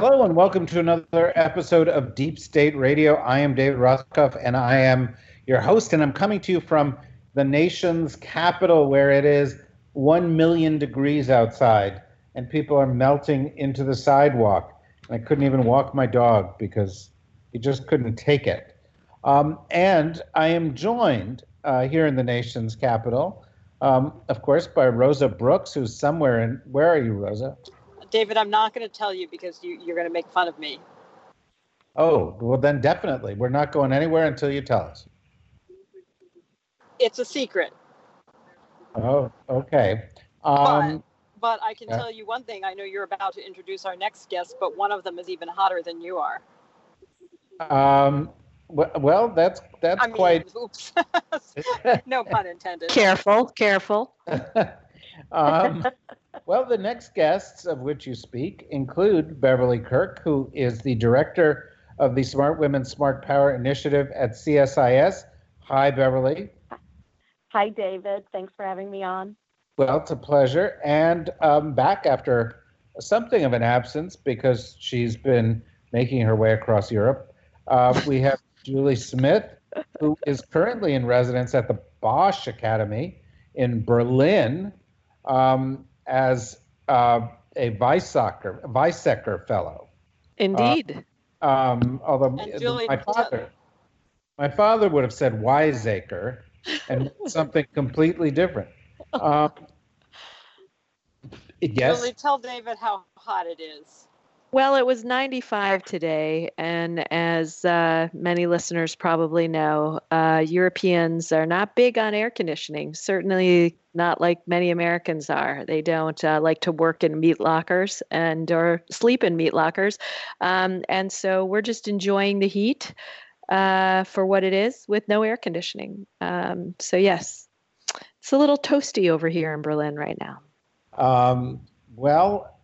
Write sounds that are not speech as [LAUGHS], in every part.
Hello, and welcome to another episode of Deep State Radio. I am David Rothkopf, and I am your host, and I'm coming to you from the nation's capital where it is 1 million degrees outside, and people are melting into the sidewalk. And I couldn't even walk my dog because he just couldn't take it. Um, and I am joined uh, here in the nation's capital, um, of course, by Rosa Brooks, who's somewhere in. Where are you, Rosa? David, I'm not going to tell you because you, you're going to make fun of me. Oh, well, then definitely. We're not going anywhere until you tell us. It's a secret. Oh, okay. Um, but, but I can yeah. tell you one thing. I know you're about to introduce our next guest, but one of them is even hotter than you are. Um, well, that's that's I mean, quite. [LAUGHS] Oops. [LAUGHS] no pun intended. Careful, careful. [LAUGHS] um, well, the next guests of which you speak include Beverly Kirk, who is the director of the Smart Women Smart Power Initiative at CSIS. Hi, Beverly. Hi, David. Thanks for having me on. Well, it's a pleasure. And um, back after something of an absence because she's been making her way across Europe, uh, we have [LAUGHS] Julie Smith, who is currently in residence at the Bosch Academy in Berlin um, as uh, a Weizsäcker, Weizsäcker fellow. Indeed. Uh, um, although my father, my father would have said Wiseacre and [LAUGHS] something completely different. [LAUGHS] Um, yes. Julie, tell David how hot it is. Well, it was 95 today, and as uh, many listeners probably know, uh, Europeans are not big on air conditioning. Certainly not like many Americans are. They don't uh, like to work in meat lockers and or sleep in meat lockers, um, and so we're just enjoying the heat uh, for what it is with no air conditioning. Um, so yes, it's a little toasty over here in Berlin right now. Um, well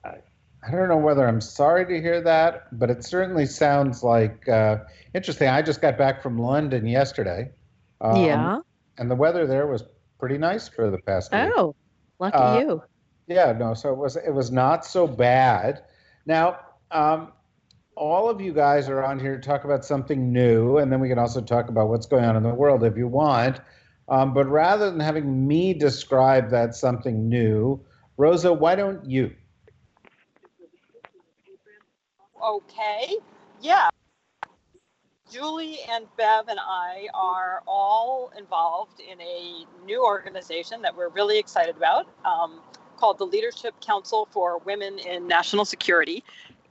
I don't know whether I'm sorry to hear that, but it certainly sounds like uh, interesting. I just got back from London yesterday. Um, yeah. And the weather there was pretty nice for the past week. Oh, lucky uh, you. Yeah, no, so it was it was not so bad. Now, um, all of you guys are on here to talk about something new, and then we can also talk about what's going on in the world if you want. Um, but rather than having me describe that something new, Rosa, why don't you? Okay. Yeah. Julie and Bev and I are all involved in a new organization that we're really excited about um, called the Leadership Council for Women in National Security.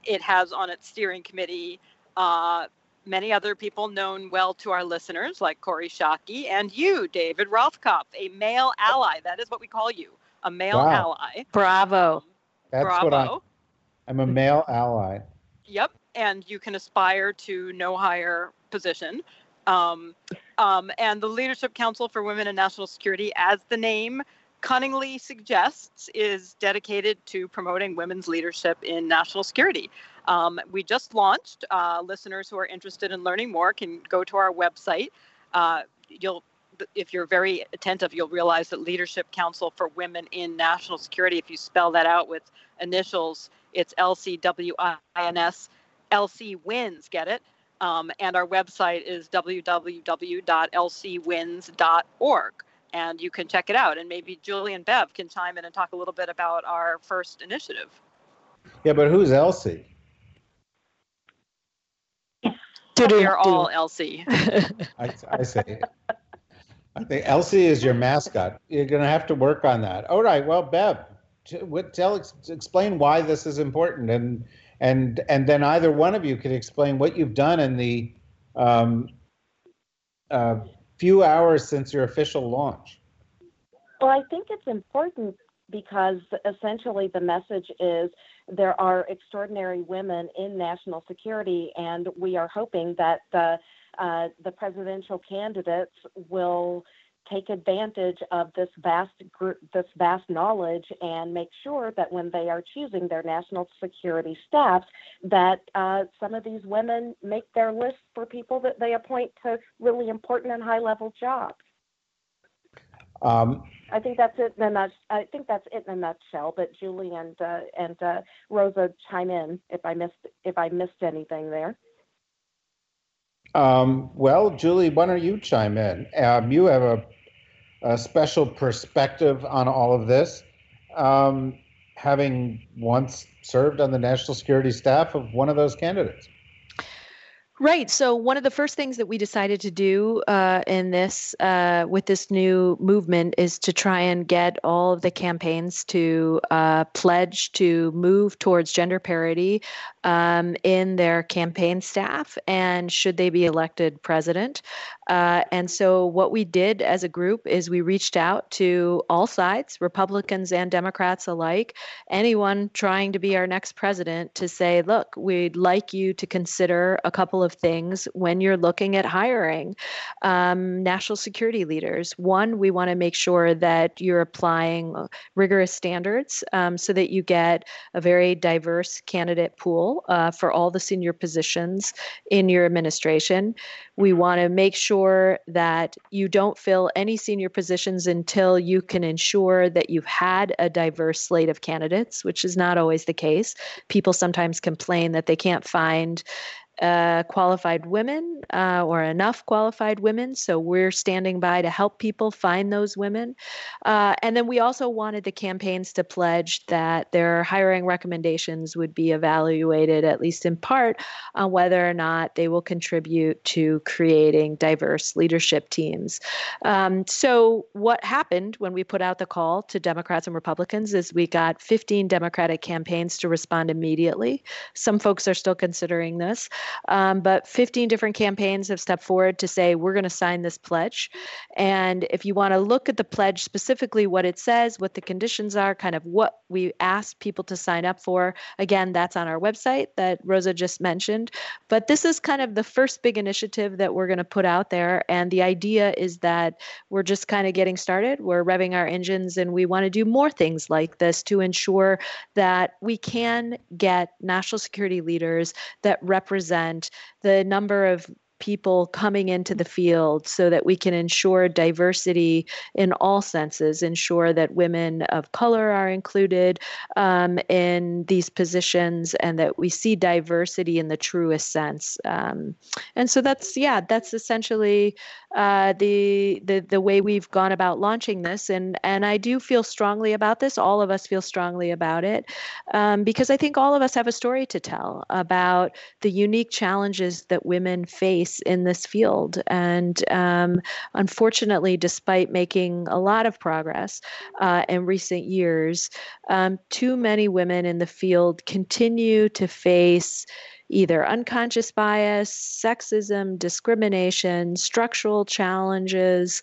It has on its steering committee uh, many other people known well to our listeners, like Kori Schake and you, David Rothkopf, a male ally. That is what we call you, a male wow. ally. Bravo. Um, That's bravo. what I, I'm a male ally. Yep, and you can aspire to no higher position. Um, um, and the Leadership Council for Women in National Security, as the name cunningly suggests, is dedicated to promoting women's leadership in national security. Um, we just launched. Uh, listeners who are interested in learning more can go to our website. Uh, you'll if you're very attentive, you'll realize that Leadership Council for Women in National Security, if you spell that out with initials, it's LCWINS. LC wins, get it? Um, and our website is www.lcwins.org. And you can check it out. And maybe Julie and Bev can chime in and talk a little bit about our first initiative. Yeah, but who's Elsie? We're all Elsie. [LAUGHS] I, I say. I think Elsie is your mascot. You're going to have to work on that. All right. Well, Bev, tell explain why this is important and and and then either one of you could explain what you've done in the um, uh, few hours since your official launch. Well i think it's important because essentially the message is there are extraordinary women in national security, and we are hoping that the uh, the presidential candidates will take advantage of this vast group, this vast knowledge and make sure that when they are choosing their national security staffs, that uh, some of these women make their list for people that they appoint to really important and high level jobs. Um, I think that's it in a nutshell. I think that's it in a nutshell. But Julie and uh, and uh, Rosa chime in if I missed if I missed anything there. Um, well, Julie, why don't you chime in? Um, you have a a special perspective on all of this, um, having once served on the national security staff of one of those candidates. Right. So one of the first things that we decided to do uh, in this, uh, with this new movement, is to try and get all of the campaigns to uh, pledge to move towards gender parity um, in their campaign staff, and should they be elected president. Uh, and so what we did as a group is we reached out to all sides, Republicans and Democrats alike, anyone trying to be our next president, to say, look, we'd like you to consider a couple of things when you're looking at hiring um, national security leaders. One, we want to make sure that you're applying rigorous standards um, so that you get a very diverse candidate pool uh, for all the senior positions in your administration. We want to make sure that you don't fill any senior positions until you can ensure that you've had a diverse slate of candidates, which is not always the case. People sometimes complain that they can't find uh, qualified women uh, or enough qualified women. So we're standing by to help people find those women. Uh, and then we also wanted the campaigns to pledge that their hiring recommendations would be evaluated, at least in part, on whether or not they will contribute to creating diverse leadership teams. Um, so what happened when we put out the call to Democrats and Republicans is we got 15 Democratic campaigns to respond immediately. Some folks are still considering this. Um, but 15 different campaigns have stepped forward to say, we're going to sign this pledge. And if you want to look at the pledge specifically, what it says, what the conditions are, kind of what we ask people to sign up for, again, that's on our website that Rosa just mentioned. But this is kind of the first big initiative that we're going to put out there. And the idea is that we're just kind of getting started. We're revving our engines and we want to do more things like this to ensure that we can get national security leaders that represent represent the number of people coming into the field so that we can ensure diversity in all senses, ensure that women of color are included um, in these positions, and that we see diversity in the truest sense. Um, and so that's, yeah, that's essentially uh, the, the the way we've gone about launching this, and and I do feel strongly about this. All of us feel strongly about it um, because I think all of us have a story to tell about the unique challenges that women face in this field. And um, unfortunately, despite making a lot of progress uh, in recent years, um, too many women in the field continue to face either unconscious bias, sexism, discrimination, structural challenges,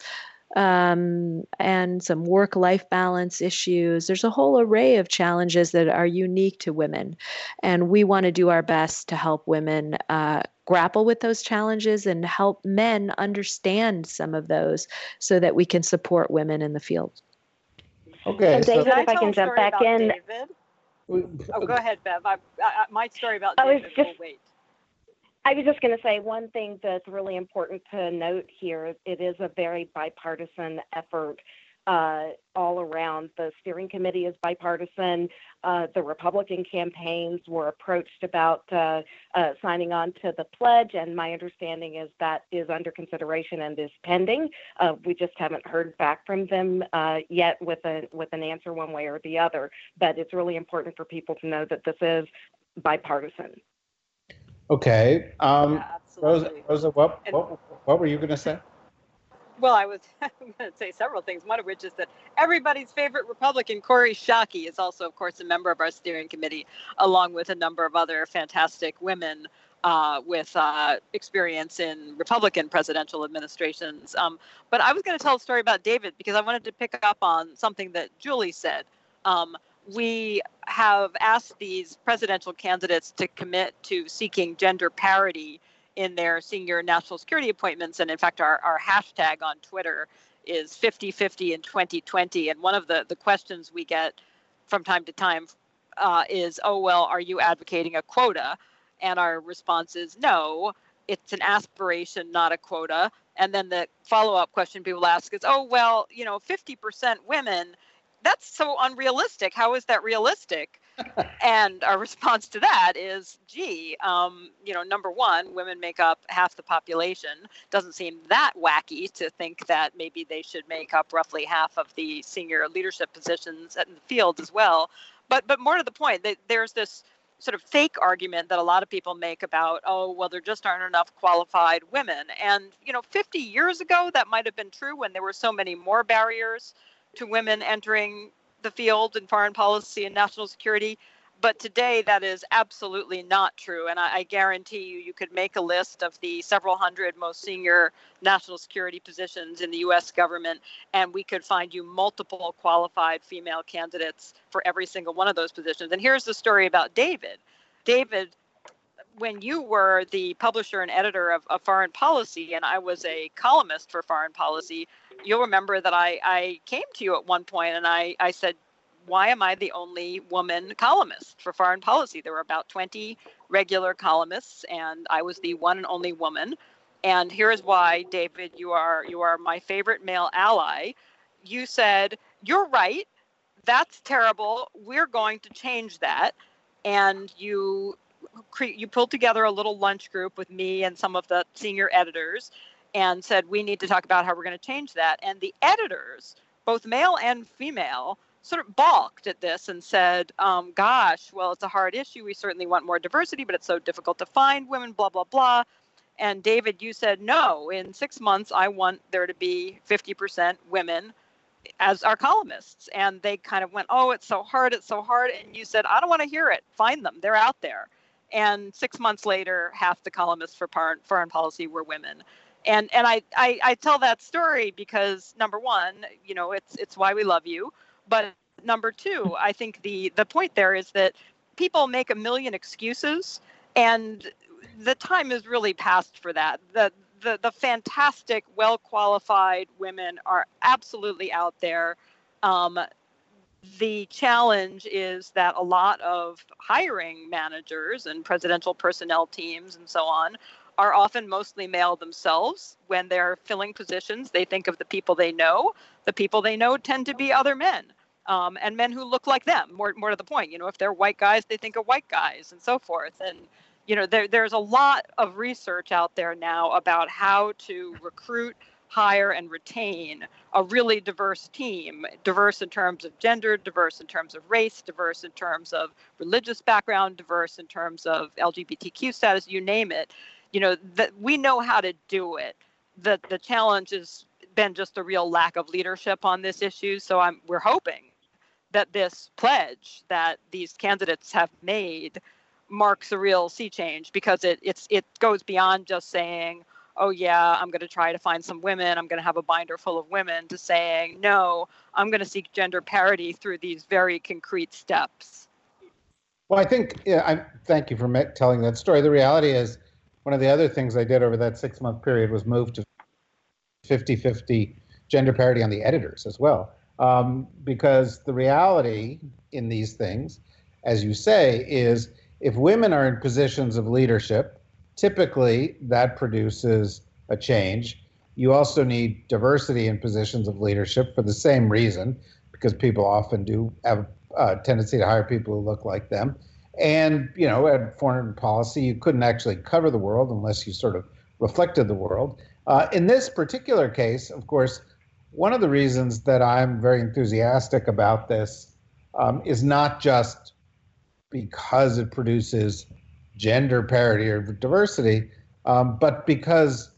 um, and some work life balance issues. There's a whole array of challenges that are unique to women. And we want to do our best to help women uh, grapple with those challenges and help men understand some of those so that we can support women in the field. Okay. And David, so, if I can jump back in. David? Oh, go ahead, Bev. I, I, my story about I David just, will wait. I was just going to say one thing that's really important to note here. It is a very bipartisan effort uh, all around. The steering committee is bipartisan. Uh, the Republican campaigns were approached about uh, uh signing on to the pledge, and my understanding is that is under consideration and is pending. Uh, we just haven't heard back from them uh, yet with a with an answer one way or the other. But it's really important for people to know that this is bipartisan. Okay. Um, yeah, Rosa, Rosa, what, what, what were you going to say? Well, I was [LAUGHS] going to say several things, one of which is that everybody's favorite Republican, Kori Schake, is also, of course, a member of our steering committee, along with a number of other fantastic women uh, with uh, experience in Republican presidential administrations. Um, but I was going to tell a story about David because I wanted to pick up on something that Julie said Um, we have asked these presidential candidates to commit to seeking gender parity in their senior national security appointments. And in fact, our, our hashtag on Twitter is 50 50 in 2020. And one of the, the questions we get from time to time uh, is, oh, well, are you advocating a quota? And our response is no, it's an aspiration, not a quota. And then the follow up question people ask is, oh, well, you know, 50% women, that's so unrealistic. How is that realistic? And our response to that is, gee, um, you know, number one, women make up half the population. Doesn't seem that wacky to think that maybe they should make up roughly half of the senior leadership positions in the field as well. But but more to the point, that there's this sort of fake argument that a lot of people make about, oh, well, there just aren't enough qualified women. And you know, 50 years ago, that might have been true when there were so many more barriers to women entering the field in foreign policy and national security. But today, that is absolutely not true. And I, I, guarantee you, you could make a list of the several hundred most senior national security positions in the US government, and we could find you multiple qualified female candidates for every single one of those positions. And here's the story about David. David when you were the publisher and editor of, of, Foreign Policy, and I was a columnist for Foreign Policy, you'll remember that I, I came to you at one point and I, I said, Why am I the only woman columnist for Foreign Policy? There were about 20 regular columnists, and I was the one and only woman. And here is why, David, you are you are my favorite male ally. You said, You're right. That's terrible. We're going to change that. And you you pulled together a little lunch group with me and some of the senior editors and said we need to talk about how we're going to change that. And the editors both male and female sort of balked at this and said um, gosh well it's a hard issue. We certainly want more diversity but it's so difficult to find women blah blah blah. And david you said no in six months i want there to be 50% women as our columnists. And they kind of went oh it's so hard it's so hard. And you said i don't want to hear it. Find them. They're out there. And six months later, half the columnists for foreign policy were women. And and I, I, I tell that story because number one, you know, it's it's why we love you. But number two, I think the the point there is that people make a million excuses, and the time is really past for that. The the, the fantastic, well qualified women are absolutely out there. Um, the challenge is that a lot of hiring managers and presidential personnel teams and so on are often mostly male themselves. When they're filling positions, they think of the people they know. The people they know tend to be other men. Um, and men who look like them. More, more to the point, you know, if they're white guys, they think of white guys, and so forth. And you know, there, there's a lot of research out there now about how to recruit hire and retain a really diverse team, diverse in terms of gender, diverse in terms of race, diverse in terms of religious background, diverse in terms of LGBTQ status, you name it. You know, that we know how to do it. The the challenge has been just a real lack of leadership on this issue. So I'm we're hoping that this pledge that these candidates have made marks a real sea change because it it's it goes beyond just saying oh yeah i'm going to try to find some women i'm going to have a binder full of women to saying no i'm going to seek gender parity through these very concrete steps well i think yeah i thank you for telling that story the reality is one of the other things i did over that six month period was move to 50-50 gender parity on the editors as well um, because the reality in these things as you say is if women are in positions of leadership typically that produces a change. You also need diversity in positions of leadership for the same reason, because people often do have a tendency to hire people who look like them. And, you know, at foreign policy, you couldn't actually cover the world unless you sort of reflected the world. Uh, in this particular case, of course, one of the reasons that I'm very enthusiastic about this um, is not just because it produces gender parity or diversity, um, but because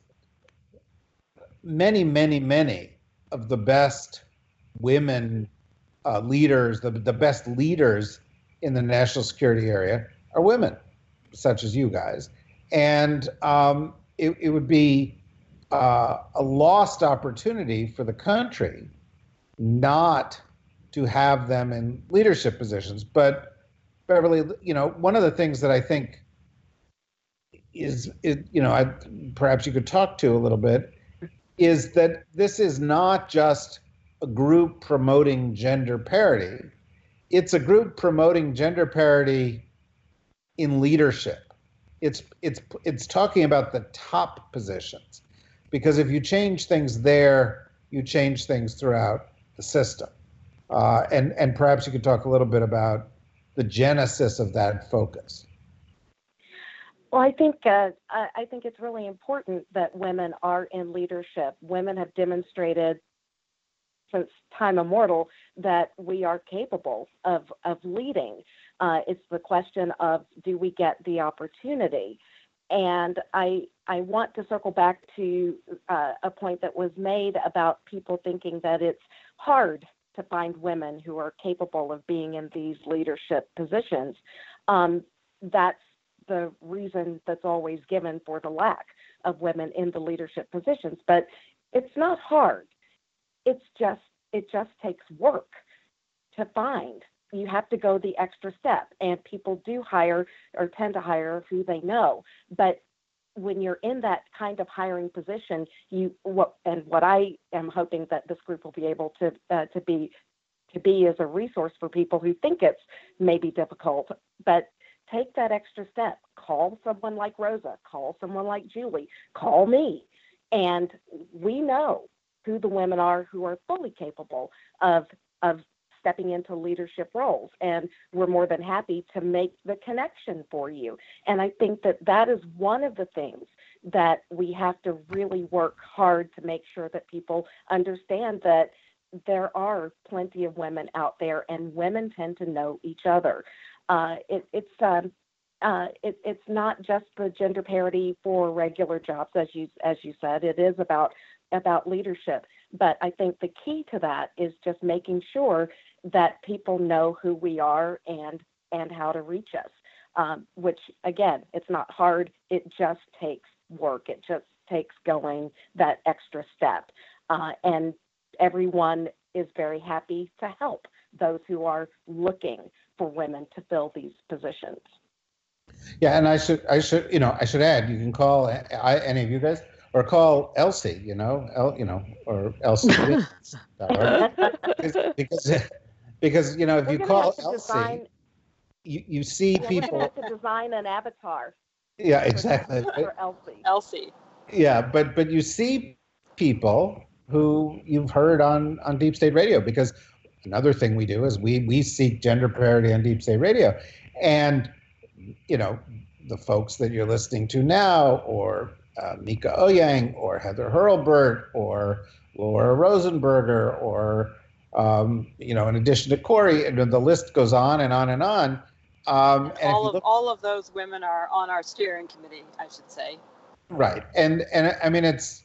many, many, many of the best women uh, leaders, the, the best leaders in the national security area are women, such as you guys. And um, it, it would be uh, a lost opportunity for the country not to have them in leadership positions. But Beverly, you know, one of the things that I think is, it, you know, I, perhaps you could talk to a little bit, is that this is not just a group promoting gender parity. It's a group promoting gender parity in leadership. It's it's it's talking about the top positions, because if you change things there, you change things throughout the system. Uh, and and perhaps you could talk a little bit about the genesis of that focus. Well, I think uh, I think it's really important that women are in leadership. Women have demonstrated since time immortal that we are capable of of leading. Uh, it's the question of do we get the opportunity? And I I want to circle back to uh, a point that was made about people thinking that it's hard to find women who are capable of being in these leadership positions. Um, that's the reason that's always given for the lack of women in the leadership positions. But it's not hard. It's just it just takes work to find. You have to go the extra step, and people do hire or tend to hire who they know. But when you're in that kind of hiring position, you what and what I am hoping that this group will be able to uh, to be to be as a resource for people who think it's maybe difficult, but take that extra step. Call someone like Rosa, call someone like Julie, call me, and we know who the women are who are fully capable of of stepping into leadership roles. And we're more than happy to make the connection for you. And i think that that is one of the things that we have to really work hard to make sure that people understand that there are plenty of women out there and women tend to know each other. Uh, it, it's um, uh, it, it's not just the gender parity for regular jobs, as you as you said. It is about about leadership. But I think the key to that is just making sure that people know who we are and and how to reach us. Um, which again, it's not hard. It just takes work. It just takes going that extra step. Uh, and everyone is very happy to help those who are looking for women to fill these positions. Yeah, and I should I should you know I should add you can call I, any of you guys or call Elsie, you know, El, you know, or Elsie, [LAUGHS] because, because, because you know if We're you call Elsie, design, you, you see yeah, people. We're have to design an avatar. Yeah, exactly. For Elsie. Elsie. Yeah, but but you see people who you've heard on on Deep State Radio because another thing we do is we we seek gender parity on Deep State Radio, and you know the folks that you're listening to now or uh, Mieke Eoyang or Heather Hurlburt or Laura Rosenberger or um, you know, in addition to Kori, and the list goes on and on and on. Um, and all of look, all of those women are on our steering committee, I should say. Right, and and I mean it's,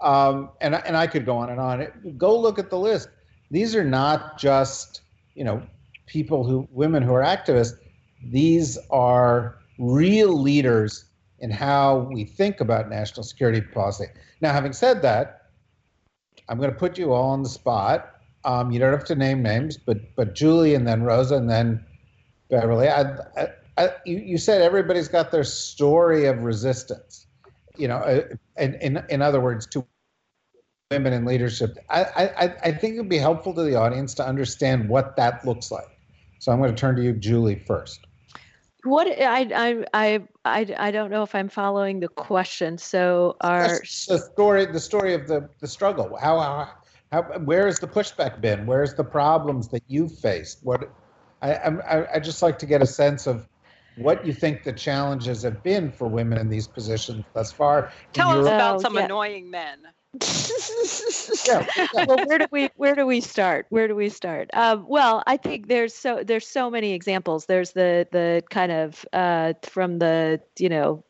um, and and I could go on and on. Go look at the list. These are not just you know people who women who are activists. These are real leaders in how we think about national security policy. Now, having said that, I'm going to put you all on the spot. Um, you don't have to name names, but but Julie and then Rosa and then Beverly. I, I, I, you, you said everybody's got their story of resistance. You know, uh, in in, in other words, to women in leadership. I, I I think it'd be helpful to the audience to understand what that looks like. So I'm going to turn to you, Julie, first. What I I I I I don't know if I'm following the question. So our the story the story of the the struggle. How how, how where has the pushback been? Where's the problems that you've faced? What I I I just like to get a sense of what you think the challenges have been for women in these positions thus far. Tell us about Oh, some yeah. annoying men. Yeah, [LAUGHS] well, where do we where do we start? Where do we start? Um, well, I think there's so there's so many examples. There's the the kind of uh, from the you know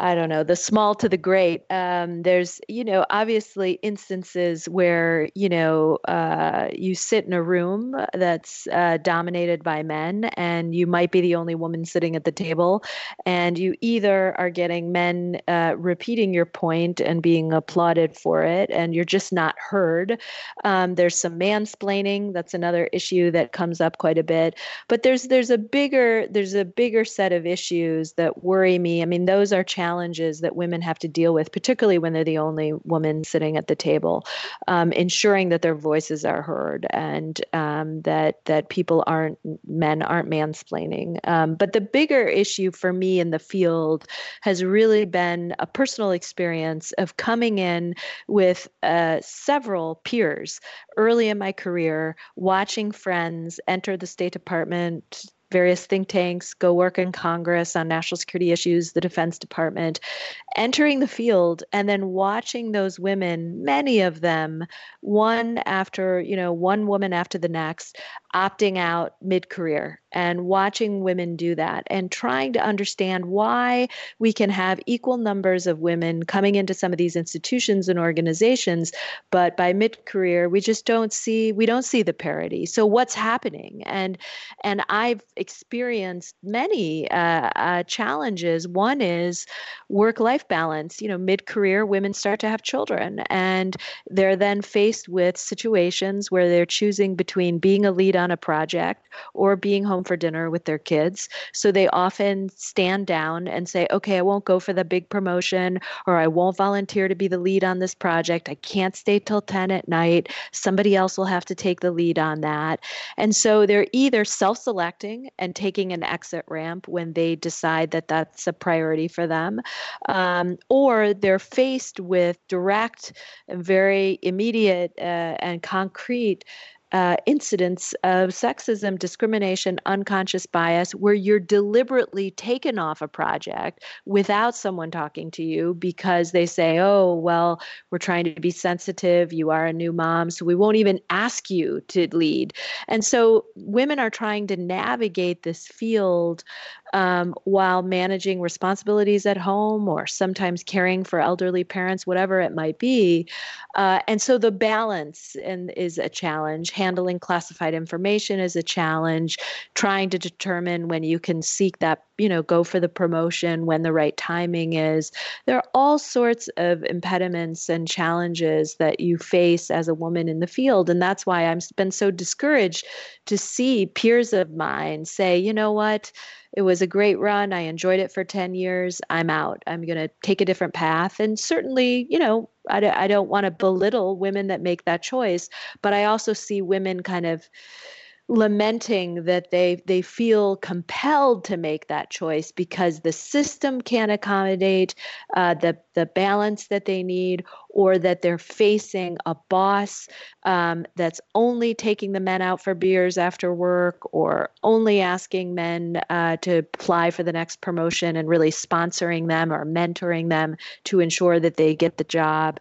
I don't know, the small to the great. Um, there's, you know, obviously instances where, you know, uh, you sit in a room that's uh, dominated by men and you might be the only woman sitting at the table. And you either are getting men uh, repeating your point and being applauded for it, and you're just not heard. Um, there's some mansplaining. That's another issue that comes up quite a bit. But there's there's a bigger there's a bigger set of issues that worry me. I mean, those are challenges that women have to deal with, particularly when they're the only woman sitting at the table, um, ensuring that their voices are heard and um, that that people aren't men aren't mansplaining. Um, but the bigger issue for me in the field has really been a personal experience of coming in with uh, several peers early in my career, watching friends enter the State Department various think tanks, go work in Congress on national security issues, the Defense Department, entering the field and then watching those women, many of them, one after, you know, one woman after the next, opting out mid career and watching women do that and trying to understand why we can have equal numbers of women coming into some of these institutions and organizations but by mid career we just don't see we don't see the parity. So what's happening? And and i've experienced many uh, uh, challenges. One is work life balance. You know mid career women start to have children and they're then faced with situations where they're choosing between being a lead on a project or being home for dinner with their kids. So they often stand down and say, okay, I won't go for the big promotion or I won't volunteer to be the lead on this project. I can't stay till 10 at night. Somebody else will have to take the lead on that. And so they're either self selecting and taking an exit ramp when they decide that that's a priority for them, um, or they're faced with direct, very immediate, uh, and concrete uh, incidents of sexism, discrimination, unconscious bias, where you're deliberately taken off a project without someone talking to you because they say, oh, well, we're trying to be sensitive. You are a new mom, so we won't even ask you to lead. And so women are trying to navigate this field um, while managing responsibilities at home or sometimes caring for elderly parents, whatever it might be. Uh, and so the balance and is a challenge. Handling classified information is a challenge. Trying to determine when you can seek that, you know, go for the promotion when the right timing is. There are all sorts of impediments and challenges that you face as a woman in the field. And that's why I've been so discouraged to see peers of mine say, you know what? It was a great run. I enjoyed it for 10 years. I'm out. I'm going to take a different path. And certainly, you know, I, I don't want to belittle women that make that choice, but I also see women kind of lamenting that they they feel compelled to make that choice because the system can't accommodate uh, the the balance that they need or that they're facing a boss um, that's only taking the men out for beers after work or only asking men uh, to apply for the next promotion and really sponsoring them or mentoring them to ensure that they get the job.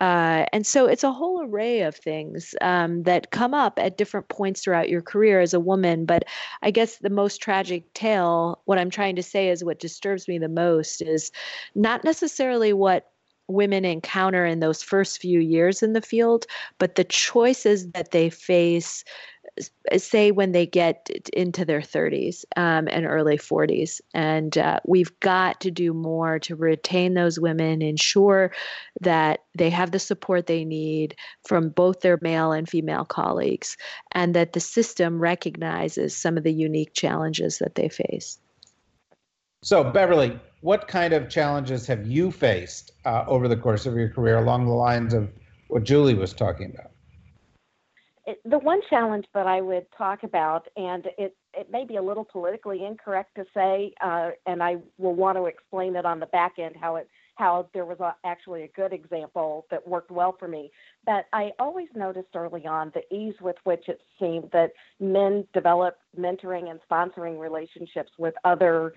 Uh, and so it's a whole array of things um, that come up at different points throughout your career as a woman. But I guess the most tragic tale, what I'm trying to say is what disturbs me the most is not necessarily what women encounter in those first few years in the field, but the choices that they face, say when they get into their 30s um, and early 40s. And uh, we've got to do more to retain those women, ensure that they have the support they need from both their male and female colleagues, and that the system recognizes some of the unique challenges that they face. So, Beverly, what kind of challenges have you faced uh, over the course of your career along the lines of what Julie was talking about? The one challenge that I would talk about, and it, it may be a little politically incorrect to say, uh, and I will want to explain it on the back end how it how there was a, actually a good example that worked well for me. But I always noticed early on the ease with which it seemed that men develop mentoring and sponsoring relationships with other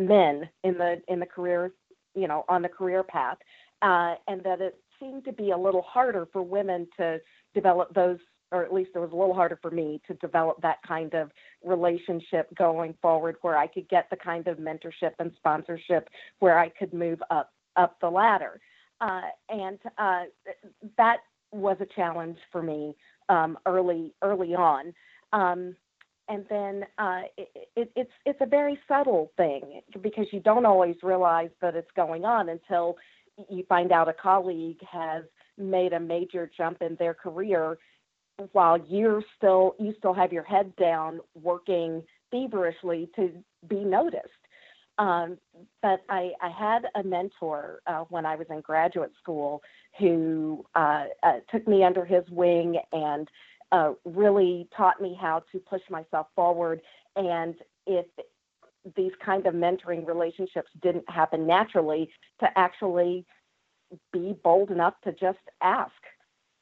men in the in the career, you know, on the career path, uh, and that it seemed to be a little harder for women to develop those or at least it was a little harder for me to develop that kind of relationship going forward where I could get the kind of mentorship and sponsorship where I could move up up the ladder. Uh, and uh, that was a challenge for me um, early early on. Um, and then uh, it, it, it's it's a very subtle thing because you don't always realize that it's going on until you find out a colleague has made a major jump in their career while you're still you still have your head down working feverishly to be noticed. Um, but I, I, had a mentor uh, when I was in graduate school who uh, uh, took me under his wing and uh, really taught me how to push myself forward. And if these kind of mentoring relationships didn't happen naturally, to actually be bold enough to just ask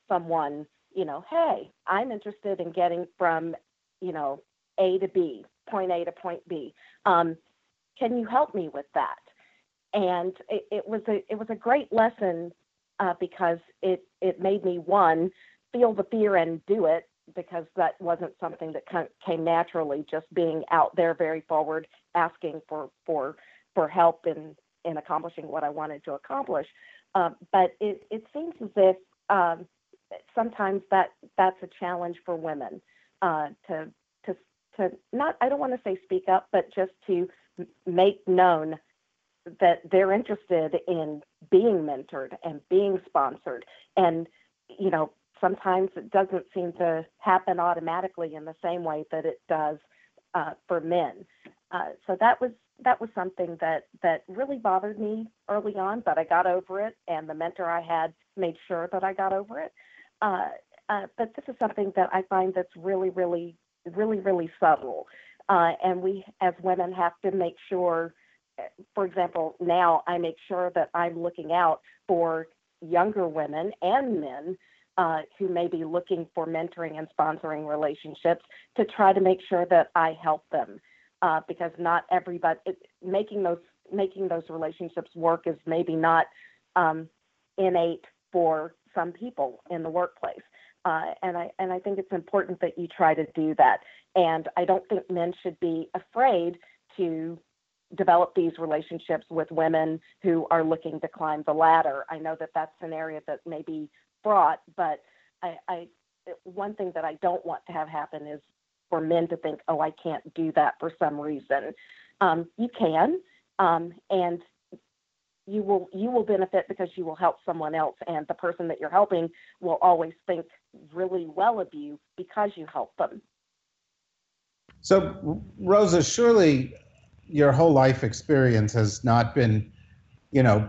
someone, you know, hey, I'm interested in getting from, you know, A to B, point A to point B. Um, can you help me with that? And it, it was a it was a great lesson uh, because it it made me one feel the fear and do it because that wasn't something that came naturally just being out there very forward asking for for for help in in accomplishing what I wanted to accomplish. Um, but it, it seems as if um, sometimes that that's a challenge for women uh, to to to not I don't want to say speak up, but just to make known that they're interested in being mentored and being sponsored. And you know sometimes it doesn't seem to happen automatically in the same way that it does uh, for men uh, so that was that was something that that really bothered me early on, but I got over it, and the mentor I had made sure that I got over it. Uh, uh, but this is something that I find that's really, really, really, really subtle, uh, and we as women have to make sure. For example, now I make sure that I'm looking out for younger women and men uh, who may be looking for mentoring and sponsoring relationships to try to make sure that I help them uh, because not everybody it, making those making those relationships work is maybe not um, innate for some people in the workplace. Uh, and I and I think it's important that you try to do that. And I don't think men should be afraid to develop these relationships with women who are looking to climb the ladder. I know that that's an area that may be fraught, but I, I one thing that I don't want to have happen is for men to think, oh, I can't do that for some reason. Um, you can, um, and you will you will benefit because you will help someone else, and the person that you're helping will always think really well of you because you help them. So, Rosa, surely your whole life experience has not been, you know,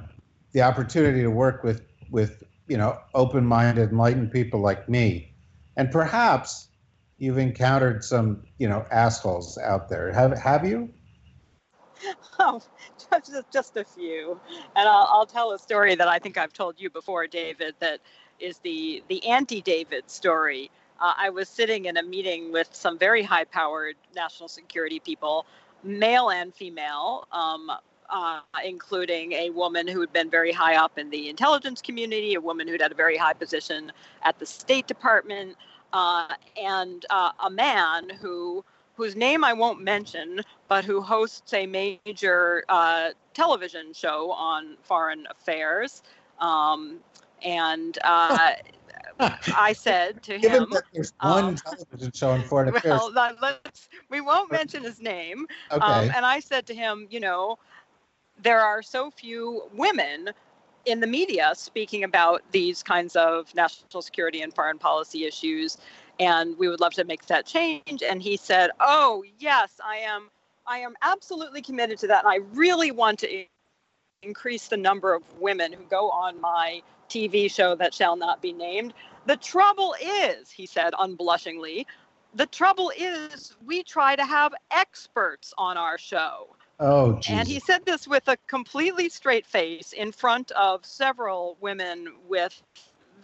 the opportunity to work with with you know open-minded, enlightened people like me, and perhaps you've encountered some, you know, assholes out there. Have have you? [LAUGHS] Oh, just, just a few. And I'll, I'll tell a story that I think I've told you before, David, that is the, the anti David story. Uh, I was sitting in a meeting with some very high powered national security people, male and female, um, uh, including a woman who had been very high up in the intelligence community, a woman who'd had a very high position at the State Department, uh, and uh, a man who whose name I won't mention, but who hosts a major uh, television show on foreign affairs. Um, and uh, I said to Given him, that there's one um, television show on foreign [LAUGHS] affairs. Well, let's, we won't mention his name. Um, okay. Um, and I said to him, you know, there are so few women in the media speaking about these kinds of national security and foreign policy issues and we would love to make that change. And he said oh yes i am i am absolutely committed to that and i really want to increase the number of women who go on my tv show that shall not be named. The trouble is he said unblushingly the trouble is we try to have experts on our show Oh. And he said this with a completely straight face in front of several women with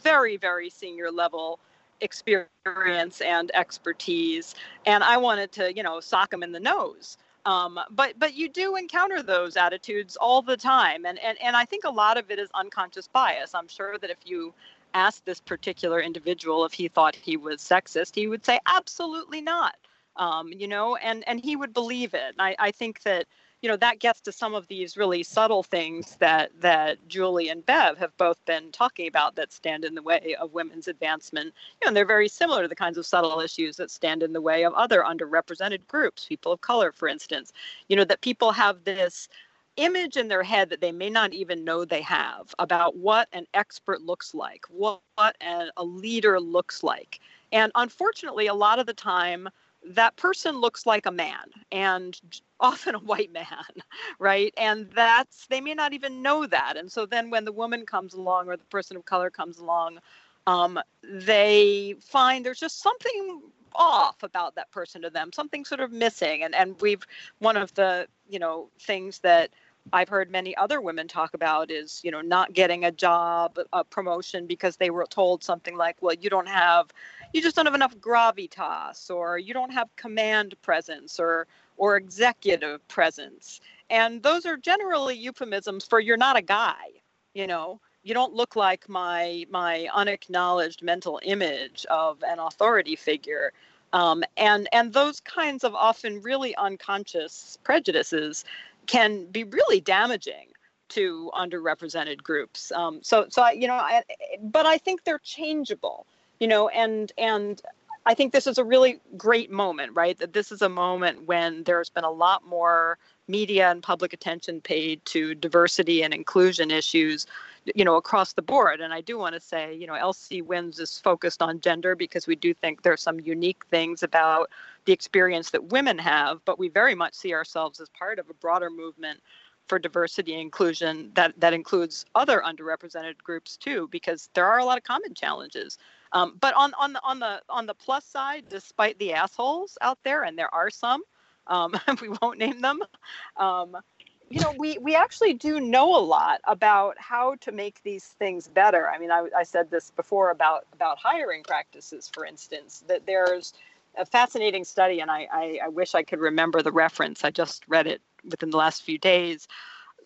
very, very senior level experience and expertise. And I wanted to, you know, sock him in the nose. Um, but but you do encounter those attitudes all the time, and, and and I think a lot of it is unconscious bias. I'm sure that if you asked this particular individual if he thought he was sexist, he would say, absolutely not. Um, you know, and, and he would believe it. And I, I think that you know that gets to some of these really subtle things that that Julie and Bev have both been talking about that stand in the way of women's advancement. You know, and they're very similar to the kinds of subtle issues that stand in the way of other underrepresented groups, people of color, for instance. You know, that people have this image in their head that they may not even know they have about what an expert looks like, what, what a, a leader looks like. And unfortunately, a lot of the time, that person looks like a man and often a white man, [LAUGHS] right? And that's, they may not even know that. And so then when the woman comes along or the person of color comes along, um, they find there's just something off about that person to them, something sort of missing. And, and we've, one of the, you know, things that I've heard many other women talk about is, you know, not getting a job, a promotion because they were told something like, well, you don't have, you just don't have enough gravitas, or you don't have command presence, or or executive presence. And those are generally euphemisms for you're not a guy, you know. You don't look like my my unacknowledged mental image of an authority figure. Um, and and those kinds of often really unconscious prejudices can be really damaging to underrepresented groups. Um, so, so I, you know, I, but I think they're changeable. You know, and and I think this is a really great moment, right? That this is a moment when there's been a lot more media and public attention paid to diversity and inclusion issues, you know, across the board. And I do want to say, you know, LC Wins is focused on gender because we do think there's some unique things about the experience that women have, but we very much see ourselves as part of a broader movement for diversity and inclusion that that includes other underrepresented groups too because there are a lot of common challenges um, but on on the on the on the plus side despite the assholes out there and there are some um, [LAUGHS] we won't name them um, you know we we actually do know a lot about how to make these things better i mean i, I said this before about about hiring practices for instance that there's a fascinating study, and I, I, I, wish I could remember the reference. I just read it within the last few days,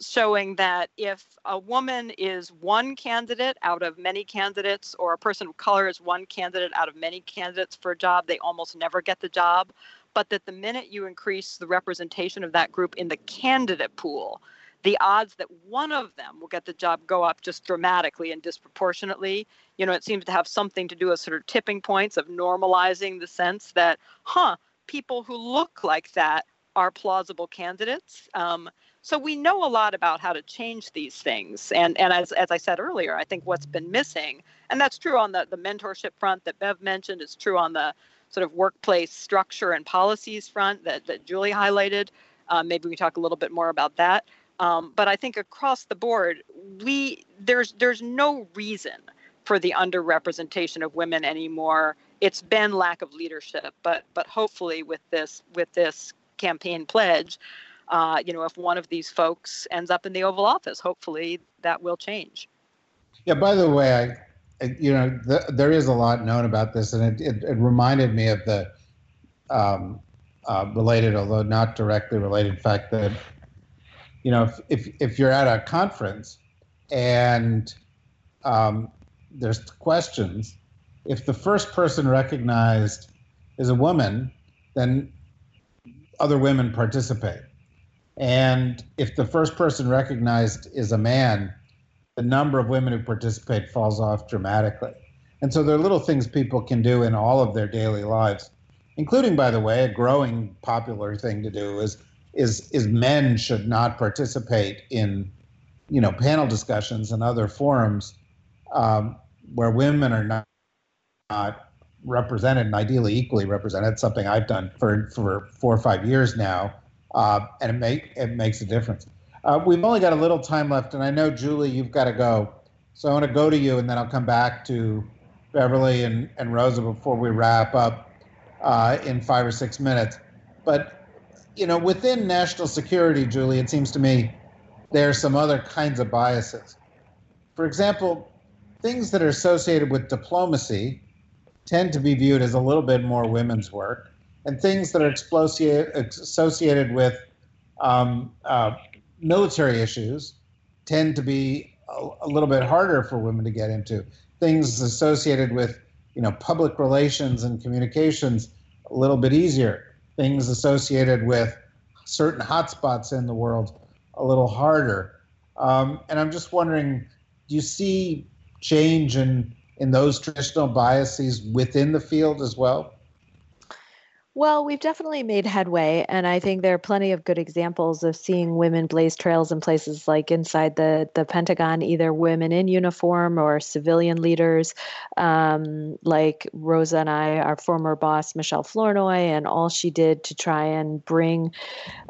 showing that if a woman is one candidate out of many candidates, or a person of color is one candidate out of many candidates for a job, they almost never get the job. But that the minute you increase the representation of that group in the candidate pool, the odds that one of them will get the job go up just dramatically and disproportionately. You know, it seems to have something to do with sort of tipping points of normalizing the sense that, huh, people who look like that are plausible candidates. Um, so we know a lot about how to change these things. And, and as, as I said earlier, I think what's been missing, and that's true on the, the mentorship front that Bev mentioned, it's true on the sort of workplace structure and policies front that, that Julie highlighted. Uh, maybe we talk a little bit more about that. Um, but I think across the board, we there's there's no reason for the underrepresentation of women anymore. It's been lack of leadership, but but hopefully with this with this campaign pledge, uh, you know, if one of these folks ends up in the Oval Office, hopefully that will change. Yeah. By the way, I, you know, the, there is a lot known about this, and it it, it reminded me of the um, uh, related, although not directly related, fact that you know, if if, if you're at a conference and um, there's questions, if the first person recognized is a woman, then other women participate. And if the first person recognized is a man, the number of women who participate falls off dramatically. And so there are little things people can do in all of their daily lives, including, by the way, a growing popular thing to do is is is men should not participate in you know panel discussions and other forums um, where women are not, not represented and ideally equally represented. something I've done for for four or five years now, uh, and it make it makes a difference. Uh, we've only got a little time left, and I know Julie, you've got to go, so I want to go to you, and then I'll come back to Beverly and, and Rosa before we wrap up uh, in five or six minutes. But you know, within national security, Julie, it seems to me there are some other kinds of biases. For example, things that are associated with diplomacy tend to be viewed as a little bit more women's work, and things that are associated with um, uh, military issues tend to be a, a, little bit harder for women to get into. things associated with you know public relations and communications a little bit easier. Things associated with certain hotspots in the world a little harder. Um, and I'm just wondering, do you see change in in those traditional biases within the field as well? Well, we've definitely made headway, and I think there are plenty of good examples of seeing women blaze trails in places like inside the the Pentagon, either women in uniform or civilian leaders, um, like Rosa and I, our former boss Michelle Flournoy, and all she did to try and bring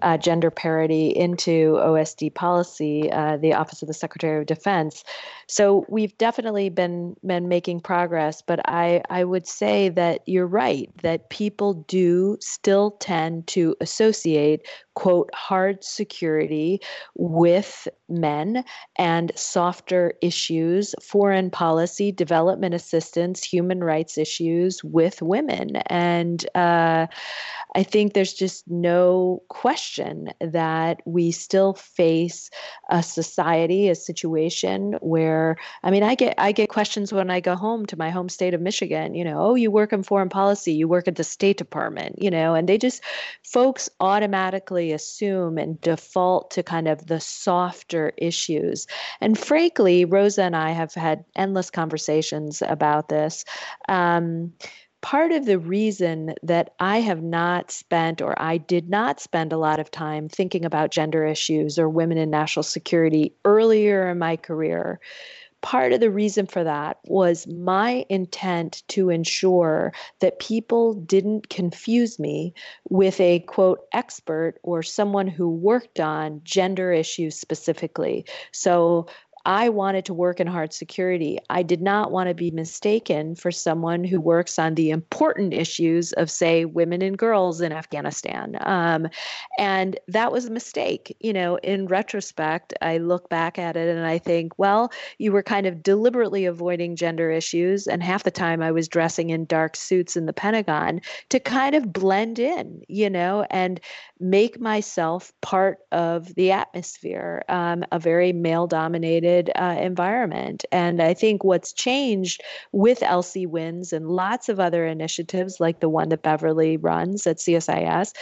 uh, gender parity into OSD policy, uh, the Office of the Secretary of Defense. So we've definitely been been making progress, but I I would say that you're right that people do still tend to associate quote hard security with men and softer issues, foreign policy, development assistance, human rights issues with women. And uh, I think there's just no question that we still face a society, a situation where I mean, I get I get questions when I go home to my home state of Michigan. You know, oh, you work in foreign policy, you work at the State Department. You know, and they just folks automatically assume and default to kind of the softer issues. And frankly, Rosa and I have had endless conversations about this. Um, part of the reason that I have not spent or I did not spend a lot of time thinking about gender issues or women in national security earlier in my career part of the reason for that was my intent to ensure that people didn't confuse me with a quote expert or someone who worked on gender issues specifically. So I wanted to work in hard security. I did not want to be mistaken for someone who works on the important issues of, say, women and girls in Afghanistan. Um, and that was a mistake. You know, in retrospect, I look back at it and I think, well, you were kind of deliberately avoiding gender issues. And half the time I was dressing in dark suits in the Pentagon to kind of blend in, you know, and make myself part of the atmosphere, um, a very male dominated uh, environment. And I think what's changed with LC Wins and lots of other initiatives like the one that Beverly runs at CSIS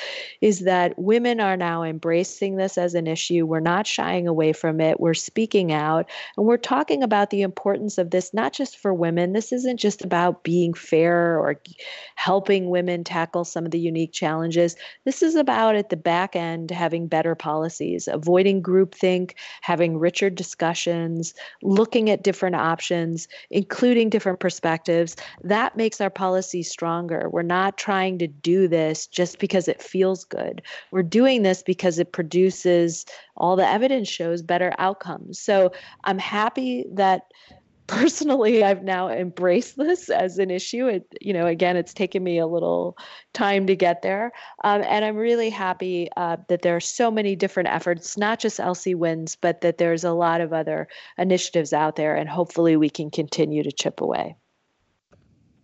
is that women are now embracing this as an issue. We're not shying away from it. We're speaking out and we're talking about the importance of this, not just for women. This isn't just about being fair or helping women tackle some of the unique challenges. This is about at the back end having better policies, avoiding groupthink, having richer discussions, looking at different options, including different perspectives. That makes our policy stronger. We're not trying to do this just because it feels good. We're doing this because it produces all the evidence shows better outcomes. So I'm happy that personally [LAUGHS] i've now embraced this as an issue. It you know again it's taken me a little time to get there. Um, and i'm really happy uh, that there are so many different efforts not just LC wins but that there's a lot of other initiatives out there and hopefully we can continue to chip away.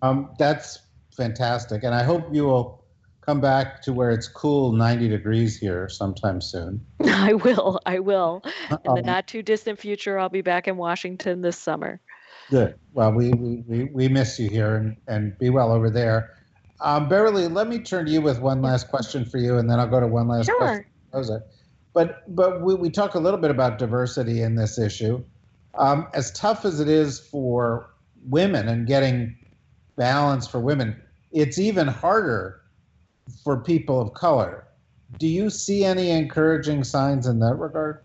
Um, that's fantastic and i hope you will come back to where it's cool 90 degrees here sometime soon [LAUGHS] i will i will in the not too distant future i'll be back in washington this summer Good. Well, we, we, we, miss you here and, and be well over there. Um, Beverly, let me turn to you with one last question for you, and then I'll go to one last sure. question. But but we, we talk a little bit about diversity in this issue. Um, as tough as it is for women and getting balance for women, it's even harder for people of color. Do you see any encouraging signs in that regard?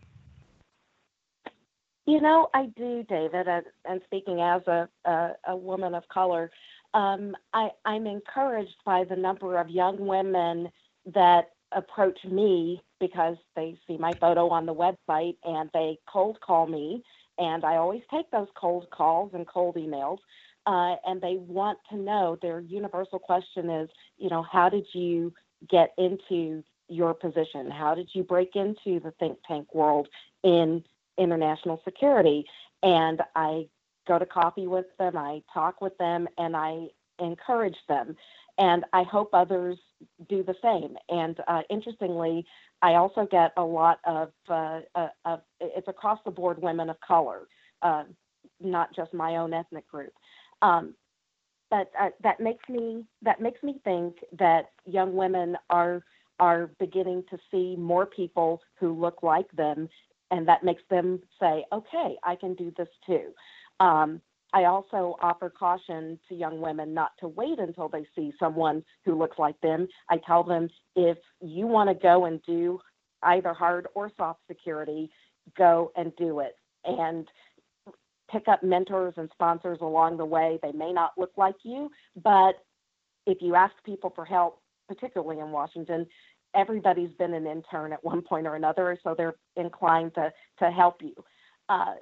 You know, I do, David, and, speaking as a, a, a, woman of color, um, I, I'm encouraged by the number of young women that approach me because they see my photo on the website and they cold call me. And I always take those cold calls and cold emails. Uh, and they want to know their universal question is, you know, how did you get into your position? How did you break into the think tank world in international security. And I go to coffee with them, I talk with them, and I encourage them. And I hope others do the same. And uh, interestingly, I also get a lot of, uh, uh, of it's across the board women of color, uh, not just my own ethnic group. Um, but uh, that makes me that makes me think that young women are are beginning to see more people who look like them, and that makes them say, "Okay, I can do this too." Um, I also offer caution to young women not to wait until they see someone who looks like them. I tell them if you want to go and do either hard or soft security, go and do it. And pick up mentors and sponsors along the way. They may not look like you, but if you ask people for help, particularly in Washington, everybody's been an intern at one point or another, so they're inclined to to help you. Uh,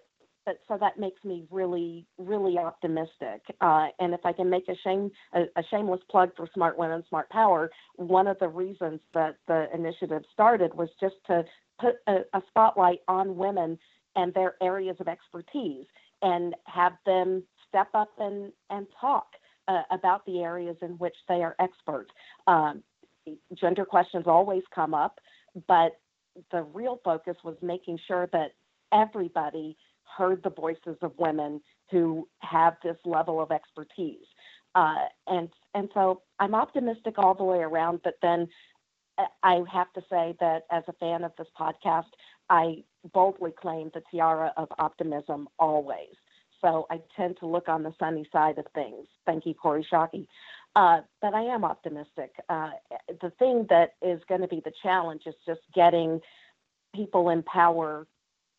but so that makes me really, really optimistic. Uh, and if I can make a shame a, a, shameless plug for Smart Women, Smart Power, one of the reasons that the initiative started was just to put a, a spotlight on women and their areas of expertise and have them step up and, and talk uh, about the areas in which they are experts. Um, gender questions always come up, but the real focus was making sure that everybody heard the voices of women who have this level of expertise. Uh, and and so I'm optimistic all the way around, but then uh, I have to say that as a fan of this podcast, I boldly claim the tiara of optimism always. So I tend to look on the sunny side of things. Thank you, Kori Schake. Uh, but I am optimistic. Uh, the thing that is going to be the challenge is just getting people in power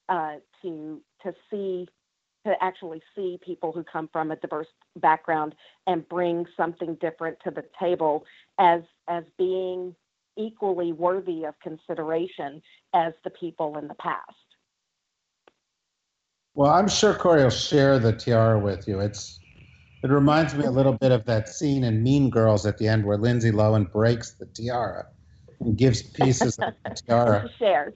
uh, to to see to actually see people who come from a diverse background and bring something different to the table as as being equally worthy of consideration as the people in the past. Well, I'm sure Kori will share the tiara with you. It's it reminds me a little bit of that scene in Mean Girls at the end where Lindsay Lohan breaks the tiara and gives pieces of the [LAUGHS] tiara to share.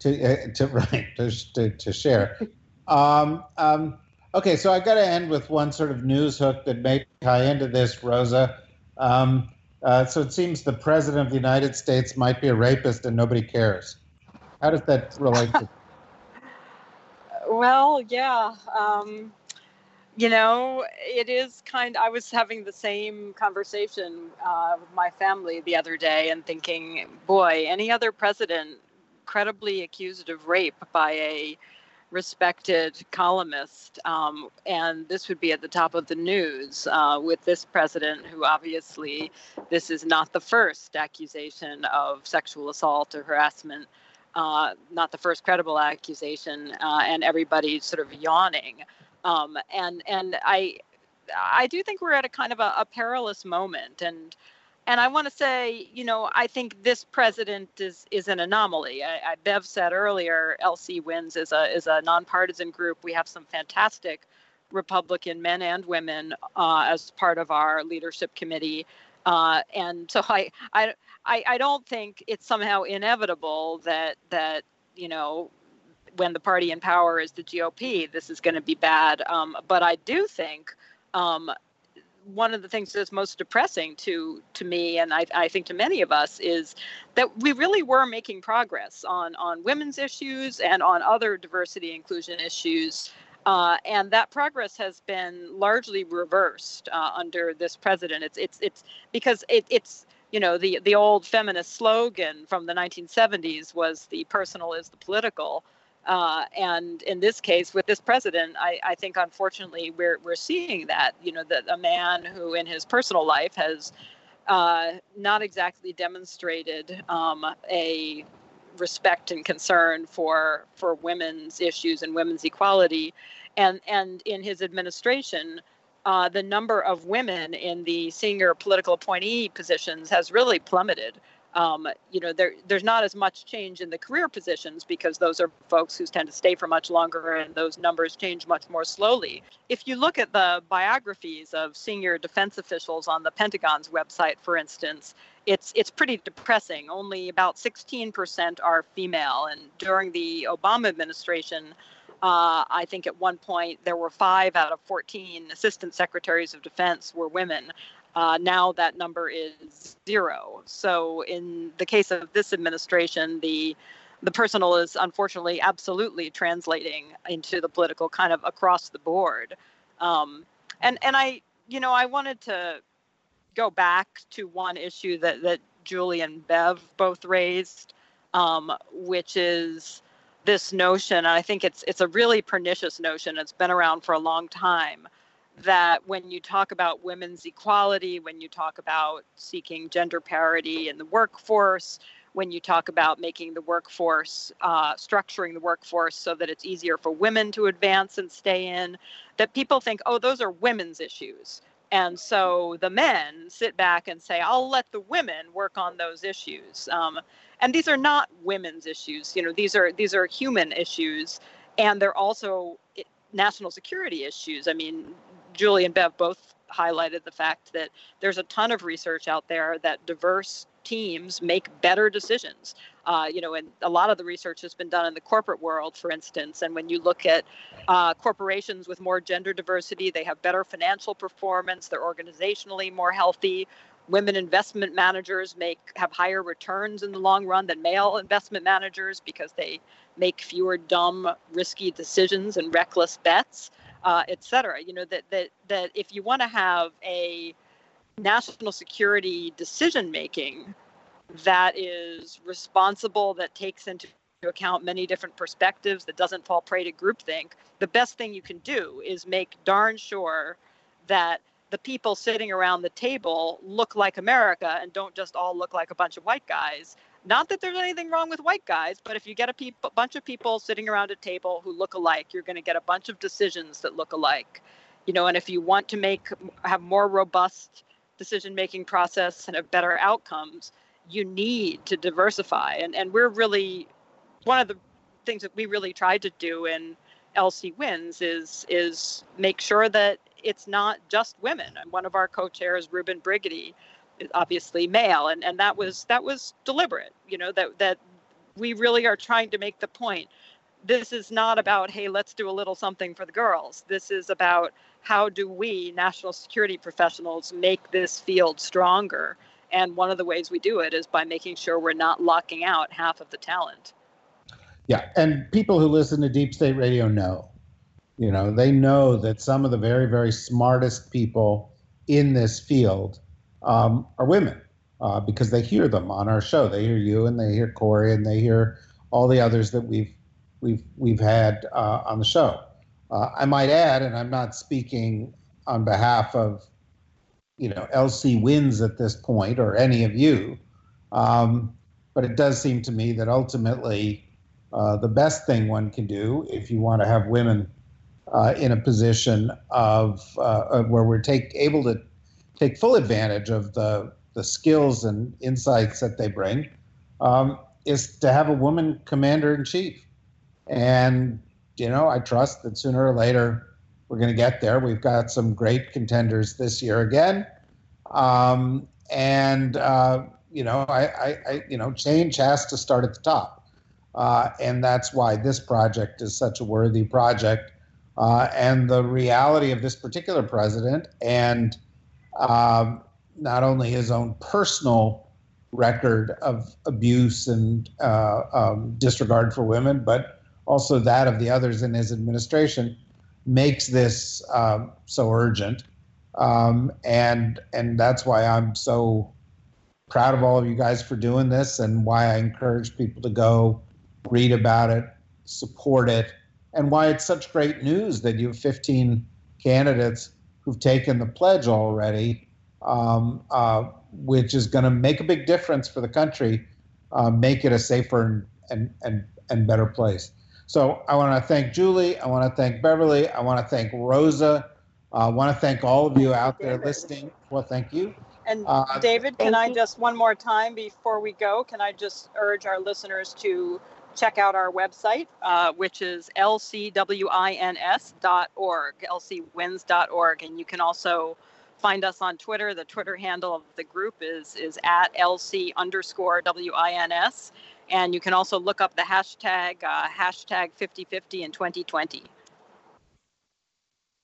To, uh, to [LAUGHS] right to, to, to share. Um, um, okay, so I got to end with one sort of news hook that may tie into this, Rosa. Um, uh, so it seems the president of the United States might be a rapist and nobody cares. How does that relate to? [LAUGHS] well, yeah. Um, you know, it is kind. I was having the same conversation uh, with my family the other day and thinking, boy, any other president credibly accused of rape by a respected columnist, um, and this would be at the top of the news uh, with this president, who obviously this is not the first accusation of sexual assault or harassment, uh, not the first credible accusation, uh, and everybody's sort of yawning. Um, and and I I do think we're at a kind of a, a perilous moment, and and I want to say, you know, I think this president is is an anomaly. I, I, Bev said earlier, LC Wins is a is a nonpartisan group. We have some fantastic Republican men and women uh, as part of our leadership committee, uh, and so I, I I don't think it's somehow inevitable that that you know when the party in power is the GOP, this is going to be bad. Um, but I do think um, one of the things that's most depressing to to me and I, I think to many of us is that we really were making progress on on women's issues and on other diversity inclusion issues. Uh, and that progress has been largely reversed uh, under this president. It's it's it's because it, it's you know the the old feminist slogan from the 1970s was the personal is the political uh, and in this case, with this president, I, I, think unfortunately we're we're seeing that. You know, that a man who in his personal life has uh, not exactly demonstrated um, a respect and concern for for women's issues and women's equality, and and in his administration. Uh, the number of women in the senior political appointee positions has really plummeted um, you know, there, there's not as much change in the career positions because those are folks who tend to stay for much longer and those numbers change much more slowly. If you look at the biographies of senior defense officials on the Pentagon's website, for instance, it's it's pretty depressing. Only about 16% are female, and during the Obama administration, uh, I think at one point there were five out of 14 assistant secretaries of defense were women. Uh, now that number is zero. So in the case of this administration, the the personal is unfortunately absolutely translating into the political kind of across the board. Um, And and I, you know, I wanted to go back to one issue that that Julie and Bev both raised, um, which is this notion. And I think it's it's a really pernicious notion. It's been around for a long time that when you talk about women's equality, when you talk about seeking gender parity in the workforce, when you talk about making the workforce, uh, structuring the workforce so that it's easier for women to advance and stay in, that people think, oh, those are women's issues. And so the men sit back and say, I'll let the women work on those issues. Um, and these are not women's issues. You know, these are these are human issues, and they're also national security issues. I mean, Julie and Bev both highlighted the fact that there's a ton of research out there that diverse teams make better decisions. Uh, you know, and a lot of the research has been done in the corporate world, for instance. And when you look at uh, corporations with more gender diversity, they have better financial performance. They're organizationally more healthy. Women investment managers make have higher returns in the long run than male investment managers because they make fewer dumb, risky decisions and reckless bets uh, et cetera. You know that that that if you want to have a national security decision making that is responsible, that takes into account many different perspectives, that doesn't fall prey to groupthink, the best thing you can do is make darn sure that the people sitting around the table look like America and don't just all look like a bunch of white guys not that there's anything wrong with white guys, but if you get a pe- bunch of people sitting around a table who look alike, you're going to get a bunch of decisions that look alike. You know, and if you want to make have more robust decision making process and have better outcomes, you need to diversify. And and we're really one of the things that we really tried to do in LC Wins is is make sure that it's not just women. And one of our co-chairs, Ruben Brigety, obviously male and and that was that was deliberate you know that that we really are trying to make the point. This is not about hey let's do a little something for the girls. This is about how do we national security professionals make this field stronger. And one of the ways we do it is by making sure we're not locking out half of the talent. Yeah and people who listen to deep state radio know you know they know that some of the very very smartest people in this field um, are women uh, because they hear them on our show. They hear you and they hear Kori and they hear all the others that we've we've we've had uh, on the show. Uh, I might add, and I'm not speaking on behalf of you know LC wins at this point or any of you, um, but it does seem to me that ultimately uh, the best thing one can do if you want to have women uh, in a position of, uh, of where we're take able to take full advantage of the, the skills and insights that they bring um, is to have a woman commander in chief. And, you know, I trust that sooner or later we're going to get there. We've got some great contenders this year again. Um, and, uh, you know, I, I, I, you know, change has to start at the top. Uh, and that's why this project is such a worthy project. Uh, and the reality of this particular president and um, not only his own personal record of abuse and uh, um, disregard for women, but also that of the others in his administration, makes this um, so urgent. Um, and and that's why I'm so proud of all of you guys for doing this, and why I encourage people to go read about it, support it, and why it's such great news that you have 15 candidates who've taken the pledge already, um, uh, which is going to make a big difference for the country, uh, make it a safer and, and, and, and better place. So I want to thank Julie. I want to thank Beverly. I want to thank Rosa. I want to thank all of you out there listening. Well, thank you. And uh, David, can I just one more time before we go? Can I just urge our listeners to check out our website, uh, which is lcwins.org, lcwins.org. And you can also find us on Twitter. The Twitter handle of the group is, is at lc underscore wins. And you can also look up the hashtag, uh, hashtag 5050 in 2020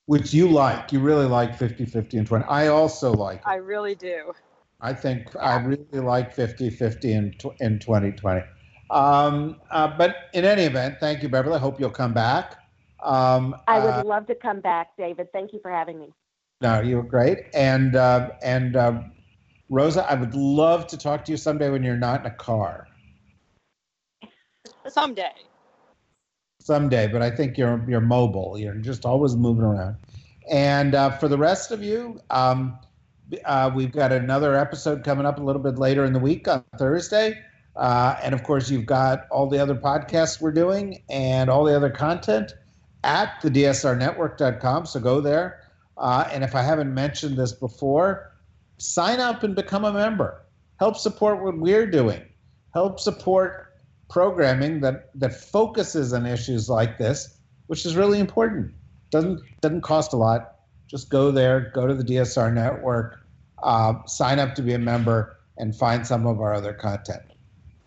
which you like. You really like 50 50 and 20. I also like it. I really do. I think I really like 50 50 in, in 2020. Um, uh, but in any event, thank you, Beverly. I hope you'll come back. Um, I would uh, love to come back, David. Thank you for having me. No, you were great. And uh, and uh, Rosa, I would love to talk to you someday when you're not in a car. Someday. Someday, but I think you're you're mobile. You're just always moving around. And uh, for the rest of you, um, uh, we've got another episode coming up a little bit later in the week on Thursday. Uh, and of course, you've got all the other podcasts we're doing and all the other content at the dsrnetwork.com. So go there. Uh, and if I haven't mentioned this before, sign up and become a member. Help support what we're doing. Help support programming that, that focuses on issues like this, which is really important. Doesn't doesn't cost a lot. Just go there, go to the DSR network, uh, sign up to be a member, and find some of our other content.